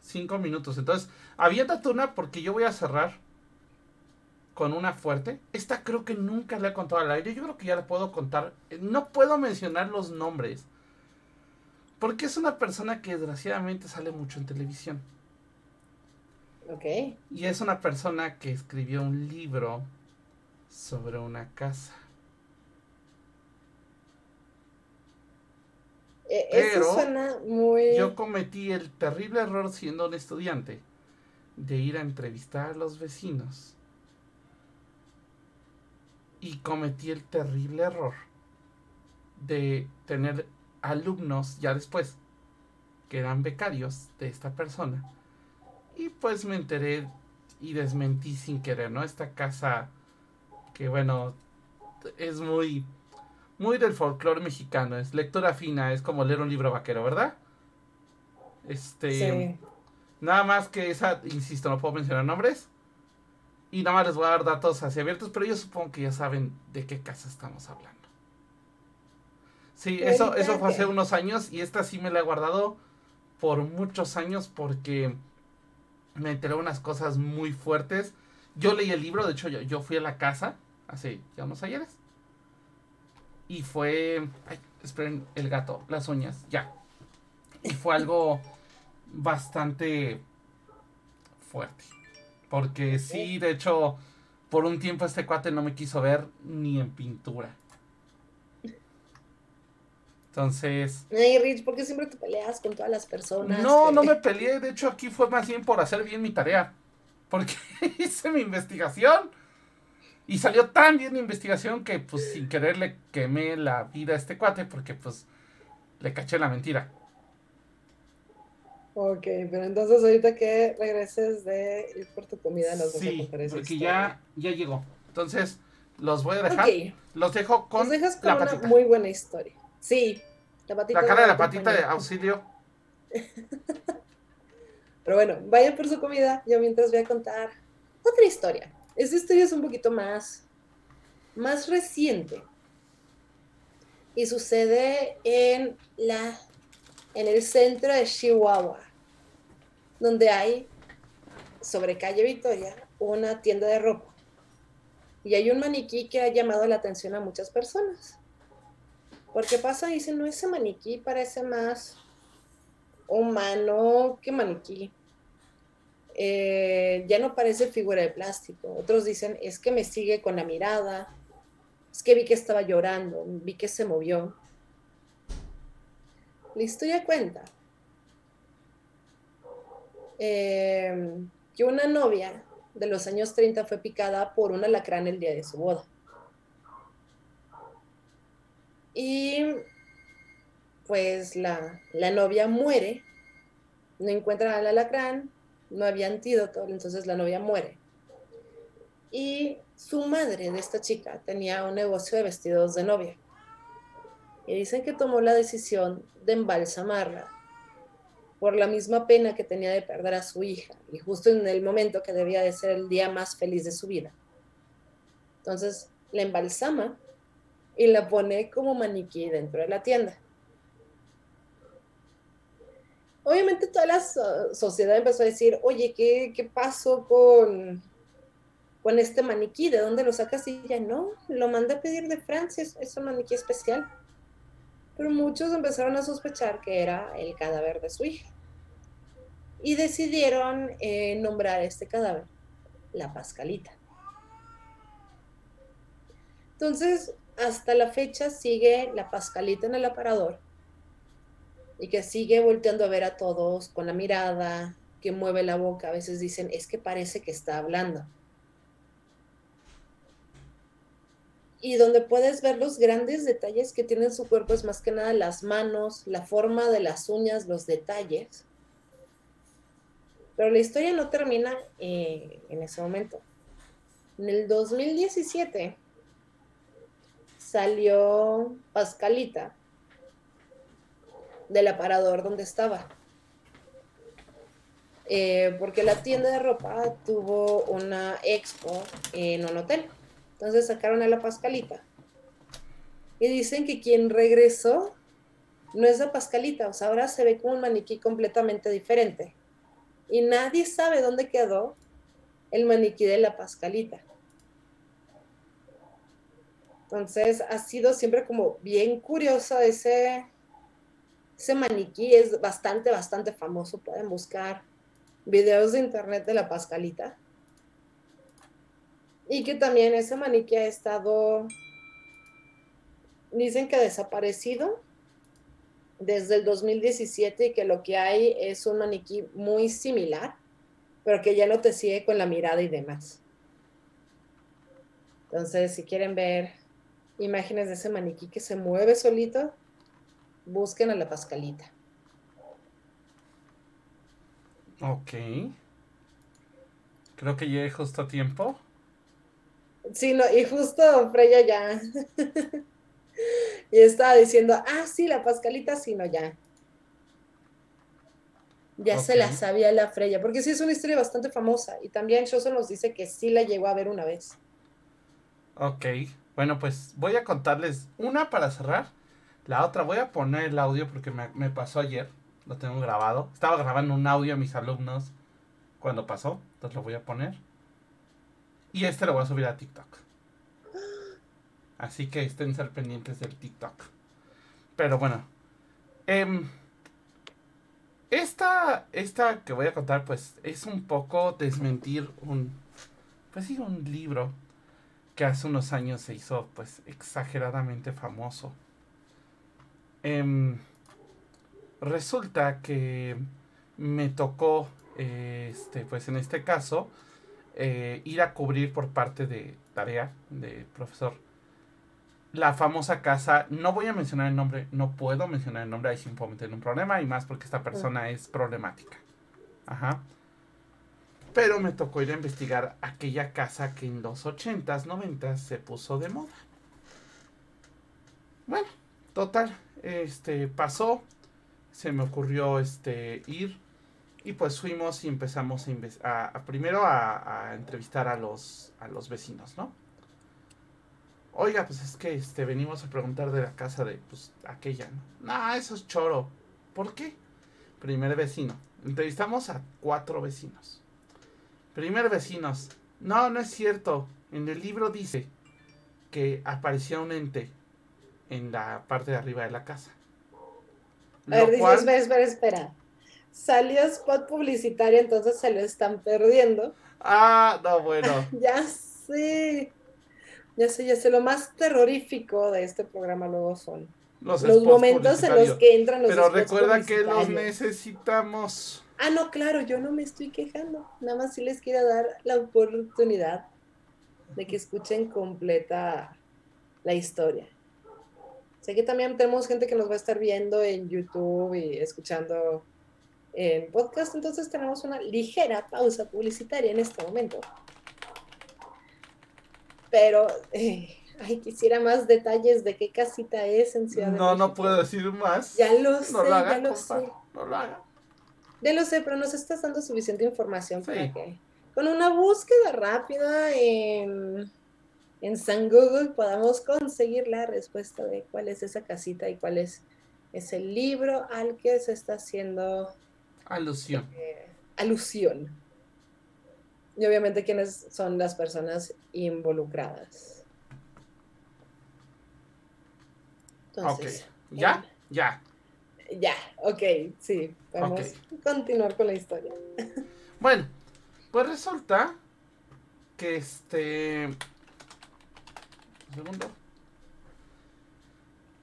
cinco minutos. Entonces, aviéntate una porque yo voy a cerrar. con una fuerte. Esta creo que nunca le he contado al aire. Yo creo que ya le puedo contar. No puedo mencionar los nombres. Porque es una persona que desgraciadamente sale mucho en televisión. Ok. Y es una persona que escribió un libro sobre una casa. Eh, eso suena muy... Yo cometí el terrible error siendo un estudiante de ir a entrevistar a los vecinos. Y cometí el terrible error de tener alumnos ya después que eran becarios de esta persona. Y pues me enteré y desmentí sin querer, ¿no? Esta casa que bueno, es muy muy del folclore mexicano, es lectura fina, es como leer un libro vaquero, ¿verdad? Este, Sí. nada más que esa, insisto, no puedo mencionar nombres. Y nada más les voy a dar datos así abiertos, pero yo supongo que ya saben de qué casa estamos hablando. Sí, eso, eso fue hace unos años y esta sí me la he guardado por muchos años porque me enteré de unas cosas muy fuertes. Yo leí el libro, de hecho yo, yo fui a la casa hace ya unos ayeres. Y fue... Ay, esperen, el gato, las uñas, ya. Y fue algo bastante fuerte. Porque sí, de hecho, por un tiempo este cuate no me quiso ver ni en pintura. Entonces... Ay, Rich, ¿por qué siempre te peleas con todas las personas? No, que- no me peleé. De hecho, aquí fue más bien por hacer bien mi tarea. Porque hice mi investigación. Y salió tan bien mi investigación que, pues, sin querer le quemé la vida a este cuate. Porque, pues, le caché la mentira. Ok, pero entonces ahorita que regreses de ir por tu comida a Sí, esa porque historia. ya, ya llegó. Entonces, los voy a dejar. Ok, Los dejo con nos dejas con la una muy buena historia. Sí, la patita. La cara de la patita de auxilio. Pero bueno, vayan por su comida. Yo mientras voy a contar otra historia. Esta historia es un poquito más, más reciente. Y sucede en, la, en el centro de Chihuahua, donde hay, sobre calle Victoria, una tienda de ropa. Y hay un maniquí que ha llamado la atención a muchas personas. Porque pasa dicen, no, ese maniquí parece más humano que maniquí. Eh, ya no parece figura de plástico. Otros dicen, es que me sigue con la mirada. Es que vi que estaba llorando, vi que se movió. La historia cuenta eh, que una novia de los años 30 fue picada por un alacrán el día de su boda. Y pues la, la novia muere, no encuentran al alacrán, no había antídoto, entonces la novia muere. Y su madre de esta chica tenía un negocio de vestidos de novia. Y dicen que tomó la decisión de embalsamarla por la misma pena que tenía de perder a su hija y justo en el momento que debía de ser el día más feliz de su vida. Entonces la embalsama y la pone como maniquí dentro de la tienda. Obviamente toda la so- sociedad empezó a decir, oye, ¿qué, qué pasó con, con este maniquí? ¿De dónde lo sacas? Y ella, no, lo mandé a pedir de Francia, es, es un maniquí especial. Pero muchos empezaron a sospechar que era el cadáver de su hija. Y decidieron eh, nombrar este cadáver la Pascalita. Entonces, hasta la fecha sigue la Pascalita en el aparador y que sigue volteando a ver a todos con la mirada, que mueve la boca. A veces dicen, es que parece que está hablando. Y donde puedes ver los grandes detalles que tiene en su cuerpo es más que nada las manos, la forma de las uñas, los detalles. Pero la historia no termina eh, en ese momento. En el 2017 salió Pascalita del aparador donde estaba. Eh, porque la tienda de ropa tuvo una expo en un hotel. Entonces sacaron a la Pascalita. Y dicen que quien regresó no es la Pascalita, o sea, ahora se ve como un maniquí completamente diferente. Y nadie sabe dónde quedó el maniquí de la Pascalita. Entonces ha sido siempre como bien curioso ese, ese maniquí, es bastante, bastante famoso. Pueden buscar videos de internet de la Pascalita. Y que también ese maniquí ha estado, dicen que desaparecido desde el 2017 y que lo que hay es un maniquí muy similar, pero que ya no te sigue con la mirada y demás. Entonces, si quieren ver imágenes de ese maniquí que se mueve solito, busquen a la Pascalita. Ok. Creo que llegué justo a tiempo. Sí, no, y justo Freya ya. y estaba diciendo, ah, sí, la Pascalita, sí, no, ya. Ya se la sabía la Freya, porque sí es una historia bastante famosa. Y también Shoso nos dice que sí la llegó a ver una vez. Ok, bueno, pues voy a contarles una para cerrar. La otra, voy a poner el audio porque me, me pasó ayer. Lo tengo grabado. Estaba grabando un audio a mis alumnos cuando pasó. Entonces lo voy a poner. Y este lo voy a subir a TikTok. Así que estén ser pendientes del TikTok. Pero bueno. Em, esta, esta que voy a contar, pues, es un poco desmentir un. Pues sí, un libro que hace unos años se hizo, pues, exageradamente famoso. Em, resulta que me tocó, este, pues en este caso, eh, ir a cubrir por parte de tarea de profesor la famosa casa, no voy a mencionar el nombre, no puedo mencionar el nombre, ahí sí puedo meter un problema y más porque esta persona es problemática. Ajá. Pero me tocó ir a investigar aquella casa que en los 80s, 90s se puso de moda. Bueno, total, este pasó, se me ocurrió este ir y pues fuimos y empezamos a, primero a, entrevistar a los, a los vecinos, ¿no? Oiga, pues es que este, venimos a preguntar de la casa de pues, aquella, ¿no? No, eso es choro. ¿Por qué? Primer vecino. Entrevistamos a cuatro vecinos. Primer vecinos. No, no es cierto. En el libro dice que apareció un ente en la parte de arriba de la casa. A ver, dice, espera, espera, espera. Salió spot publicitario, entonces se lo están perdiendo. Ah, no, bueno. ya sé. Ya sé, ya sé, lo más terrorífico de este programa luego son los, momentos en los que entran los Pero recuerda que los necesitamos. Ah, no, claro, yo no me estoy quejando. Nada más si les quiero dar la oportunidad de que escuchen completa la historia. Sé que también tenemos gente que nos va a estar viendo en YouTube y escuchando en podcast, entonces tenemos una ligera pausa publicitaria en este momento pero eh, ay, quisiera más detalles de qué casita es en Ciudad de No, no puedo decir más. Ya lo sé, ya lo sé. No lo haga. Ya lo sé, pero nos estás dando suficiente información para que con una búsqueda rápida en, en San Google podamos conseguir la respuesta de cuál es esa casita y cuál es ese libro al que se está haciendo alusión. Eh, alusión y obviamente quiénes son las personas involucradas. Entonces, ¿Ya? ya. Ya, ok, sí. Vamos a continuar con la historia. Bueno, pues resulta que este... Un segundo.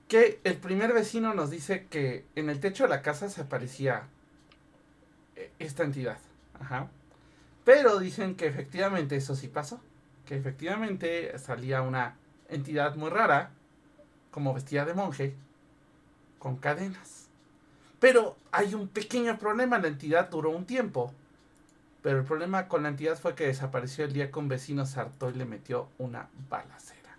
Que el primer vecino nos dice que en el techo de la casa se aparecía eh, esta entidad. Ajá. Pero dicen que efectivamente eso sí pasó. Que efectivamente salía una entidad muy rara, como vestida de monje, con cadenas. Pero hay un pequeño problema, la entidad duró un tiempo. Pero el problema con la entidad fue que desapareció el día que un vecino se hartó y le metió una balacera.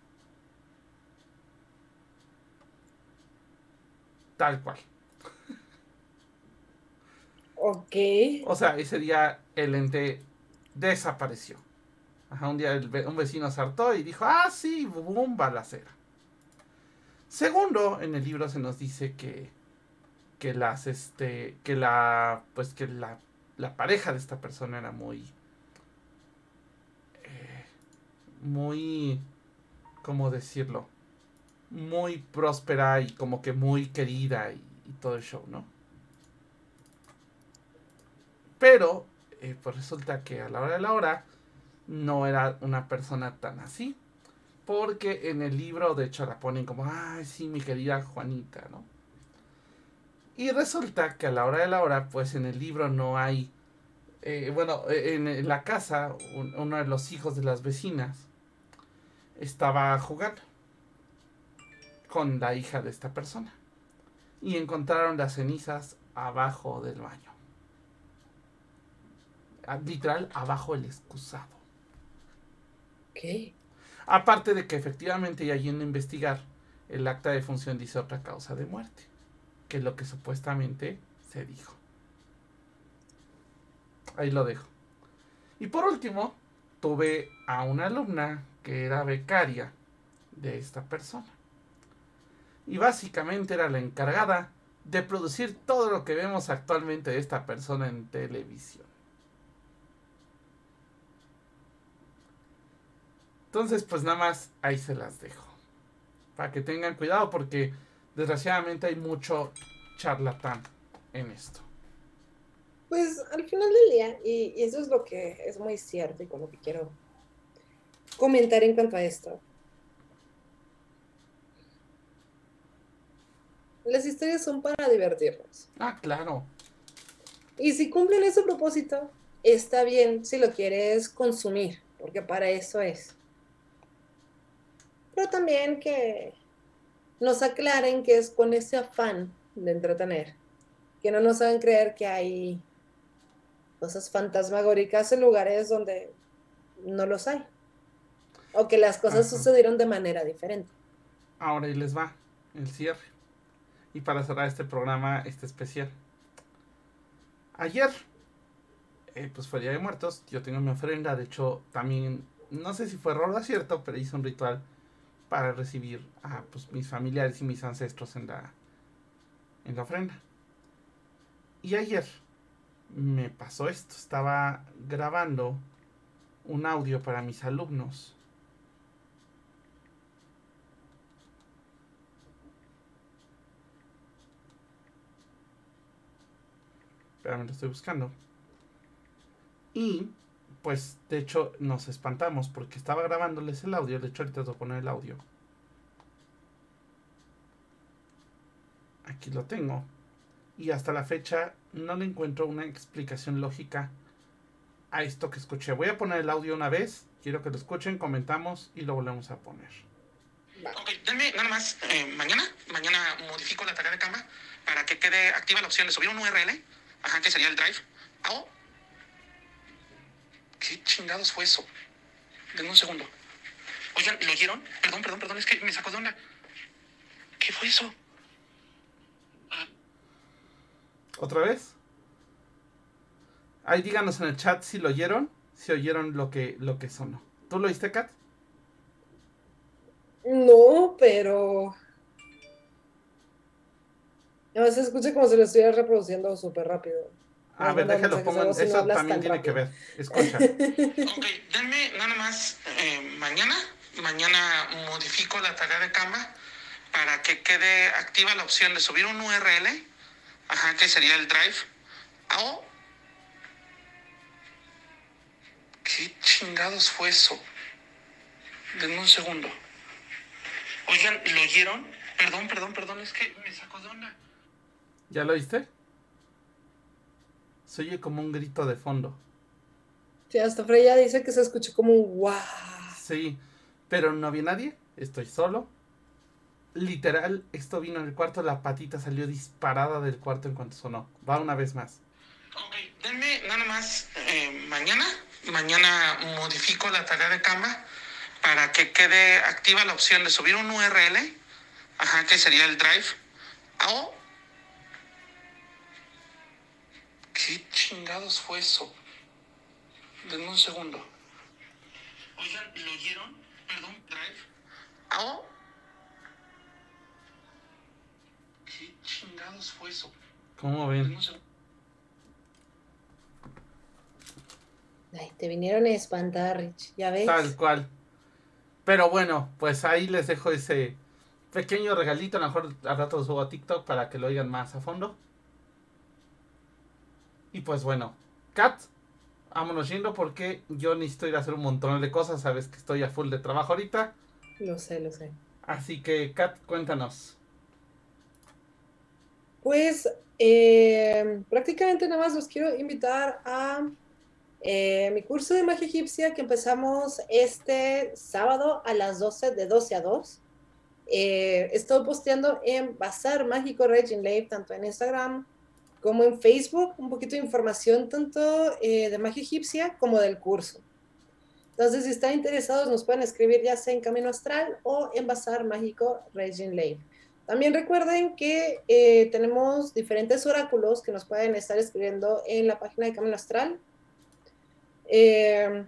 Tal cual. Ok. O sea, ese día el ente desapareció. un día un vecino saltó y dijo, ah, sí, boom, balacera. Segundo, en el libro se nos dice que, que las, este, que la, pues que la, la pareja de esta persona era muy, eh, muy, ¿cómo decirlo? muy próspera y como que muy querida y, todo el show, ¿no? Pero, eh, pues resulta que a la hora de la hora no era una persona tan así. Porque en el libro, de hecho, la ponen como, ay, sí, mi querida Juanita, ¿no? Y resulta que a la hora de la hora, pues en el libro no hay, eh, bueno, eh, en, la casa, uno de los hijos de las vecinas estaba jugando con la hija de esta persona. Y encontraron las cenizas abajo del baño. Ah, literal, abajo el excusado. ¿Qué? Aparte de que efectivamente, y a investigar, el acta de función dice otra causa de muerte, que lo que supuestamente se dijo. Ahí lo dejo. Y por último, tuve a una alumna que era becaria de esta persona. Y básicamente era la encargada de producir todo lo que vemos actualmente de esta persona en televisión. Entonces, pues nada más ahí se las dejo. Para que tengan cuidado porque desgraciadamente hay mucho charlatán en esto. Pues al final del día, y, eso es lo que es muy cierto y con lo que quiero comentar en cuanto a esto. Las historias son para divertirnos. Ah, claro. Y si cumplen ese propósito, está bien si lo quieres consumir, porque para eso es pero también que nos aclaren que es con ese afán de entretener, que no nos hagan creer que hay cosas fantasmagóricas en lugares donde no los hay, o que las cosas sucedieron de manera diferente. Ahora y les va el cierre. Y para cerrar este programa, este especial. Ayer, eh, pues fue Día de Muertos, yo tengo mi ofrenda, de hecho también, no sé si fue error o acierto, pero hice un ritual para recibir a pues, mis familiares y mis ancestros en la, en la ofrenda. Y ayer me pasó esto, estaba grabando un audio para mis alumnos. Espérame, lo estoy buscando. Y pues de hecho nos espantamos porque estaba grabándoles el audio. De hecho, ahorita voy a poner el audio. Aquí lo tengo. Y hasta la fecha no le encuentro una explicación lógica a esto que escuché. Voy a poner el audio una vez. Quiero que lo escuchen, comentamos y lo volvemos a poner. Ok, denme nada más eh, mañana. Mañana modifico la tarea de cama para que quede activa la opción de subir un URL. Ajá, que sería el drive. O ¿Qué chingados fue eso? Denme un segundo. Oigan, ¿lo oyeron? Perdón, perdón, perdón, es que me sacó de onda. ¿Qué fue eso? Ah. ¿Otra vez? Ahí díganos en el chat si lo oyeron, si oyeron lo que, lo que sonó. ¿Tú lo oíste, Kat? No, pero... No, se escucha como si lo estuviera reproduciendo súper rápido. A ver, déjalo, pongan. Eso también tiene que ver. Escucha. ok, denme nada más eh, mañana. Mañana modifico la tarea de Canva para que quede activa la opción de subir un URL. Ajá, que sería el drive. O. ¿Qué chingados fue eso? Denme un segundo. Oigan, ¿lo oyeron? Perdón, perdón, perdón, es que me sacó de onda. ¿Ya lo oíste? Se oye como un grito de fondo. Sí, hasta Freya dice que se escuchó como un guau. Sí, pero no había nadie, estoy solo. Literal, esto vino en el cuarto, la patita salió disparada del cuarto en cuanto sonó. Va una vez más. Ok, denme nada más eh, mañana. Mañana modifico la tarea de cama para que quede activa la opción de subir un URL. Ajá, que sería el drive. O ¿Qué chingados fue eso? Denme un segundo. Oigan, ¿lo oyeron? Perdón, Drive. ¿Ah? ¿Qué chingados fue eso? ¿Cómo ven? Ay, te vinieron a espantar, Rich. ¿Ya ves? Tal cual. Pero bueno, pues ahí les dejo ese pequeño regalito, a lo mejor al rato lo subo a TikTok para que lo oigan más a fondo. Y pues bueno, Kat, vámonos yendo porque yo necesito ir a hacer un montón de cosas. Sabes que estoy a full de trabajo ahorita. Lo sé, lo sé. Así que, Kat, cuéntanos. Pues eh, prácticamente nada más los quiero invitar a eh, mi curso de magia egipcia que empezamos este sábado a las 12, de 12 a 2. Eh, estoy posteando en Bazar Mágico Regin Live, tanto en Instagram como en Facebook, un poquito de información tanto de magia egipcia como del curso. Entonces, si están interesados, nos pueden escribir ya sea en Camino Astral o en Bazar Mágico Regin Live. También recuerden que eh, tenemos diferentes oráculos que nos pueden estar escribiendo en la página de Camino Astral. Eh,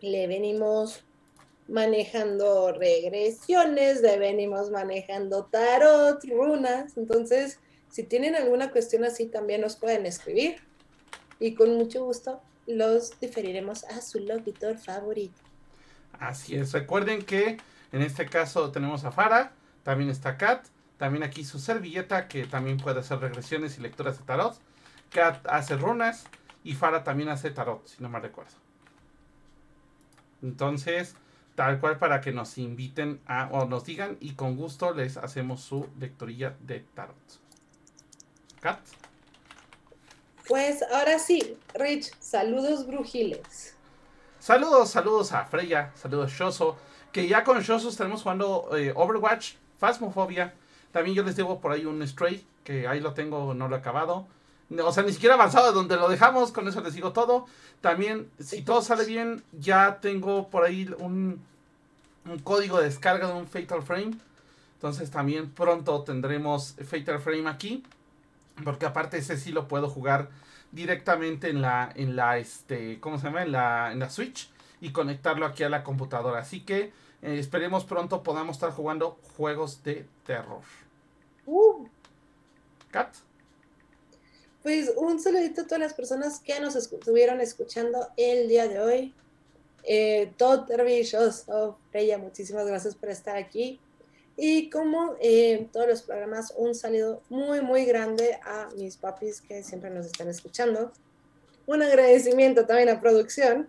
le venimos manejando regresiones, le venimos manejando tarot, runas. Entonces, si tienen alguna cuestión así, también nos pueden escribir. Y con mucho gusto los diferiremos a su locutor favorito. Así es. Recuerden que en este caso tenemos a Fara también está Kat. También aquí su servilleta que también puede hacer regresiones y lecturas de tarot. Kat hace runas y Fara también hace tarot, si no me recuerdo. Entonces, tal cual para que nos inviten a, o nos digan y con gusto les hacemos su lecturilla de tarot. Kat. Pues ahora sí, Rich, saludos brujiles. Saludos, saludos a Freya, saludos Shoso, que ya con Shoso estaremos jugando eh, Overwatch Phasmophobia. También yo les debo por ahí un Stray, que ahí lo tengo, no lo he acabado. O sea, ni siquiera avanzado donde lo dejamos, con eso les digo todo. También, si todo sale bien, ya tengo por ahí un, un código de descarga de un Fatal Frame. Entonces también pronto tendremos Fatal Frame aquí. Porque aparte ese sí lo puedo jugar directamente en la, en la, este, ¿cómo se llama? En la, en la Switch y conectarlo aquí a la computadora. Así que eh, esperemos pronto podamos estar jugando juegos de terror. Uh. Kat. Pues un saludito a todas las personas que nos estuvieron escuchando el día de hoy. Eh, Todd Show, Freya, muchísimas gracias por estar aquí. Y como eh, todos los programas, un saludo muy, muy grande a mis papis que siempre nos están escuchando. Un agradecimiento también a producción,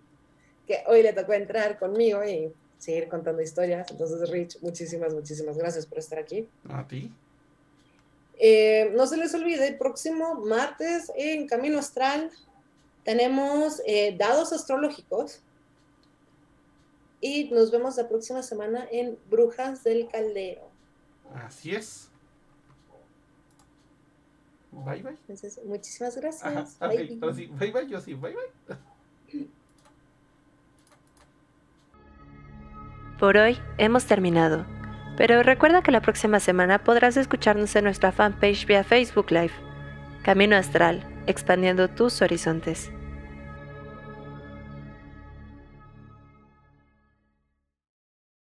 que hoy le tocó entrar conmigo y seguir contando historias. Entonces, Rich, muchísimas, muchísimas gracias por estar aquí. A ti. Eh, no se les olvide, el próximo martes en Camino Astral tenemos eh, dados astrológicos y nos vemos la próxima semana en Brujas del Caldero. Así es. Bye bye. Entonces, muchísimas gracias. Ajá, bye. Okay, sí, bye bye, yo sí, bye bye. Por hoy hemos terminado, pero recuerda que la próxima semana podrás escucharnos en nuestra fanpage vía Facebook Live. Camino Astral, expandiendo tus horizontes.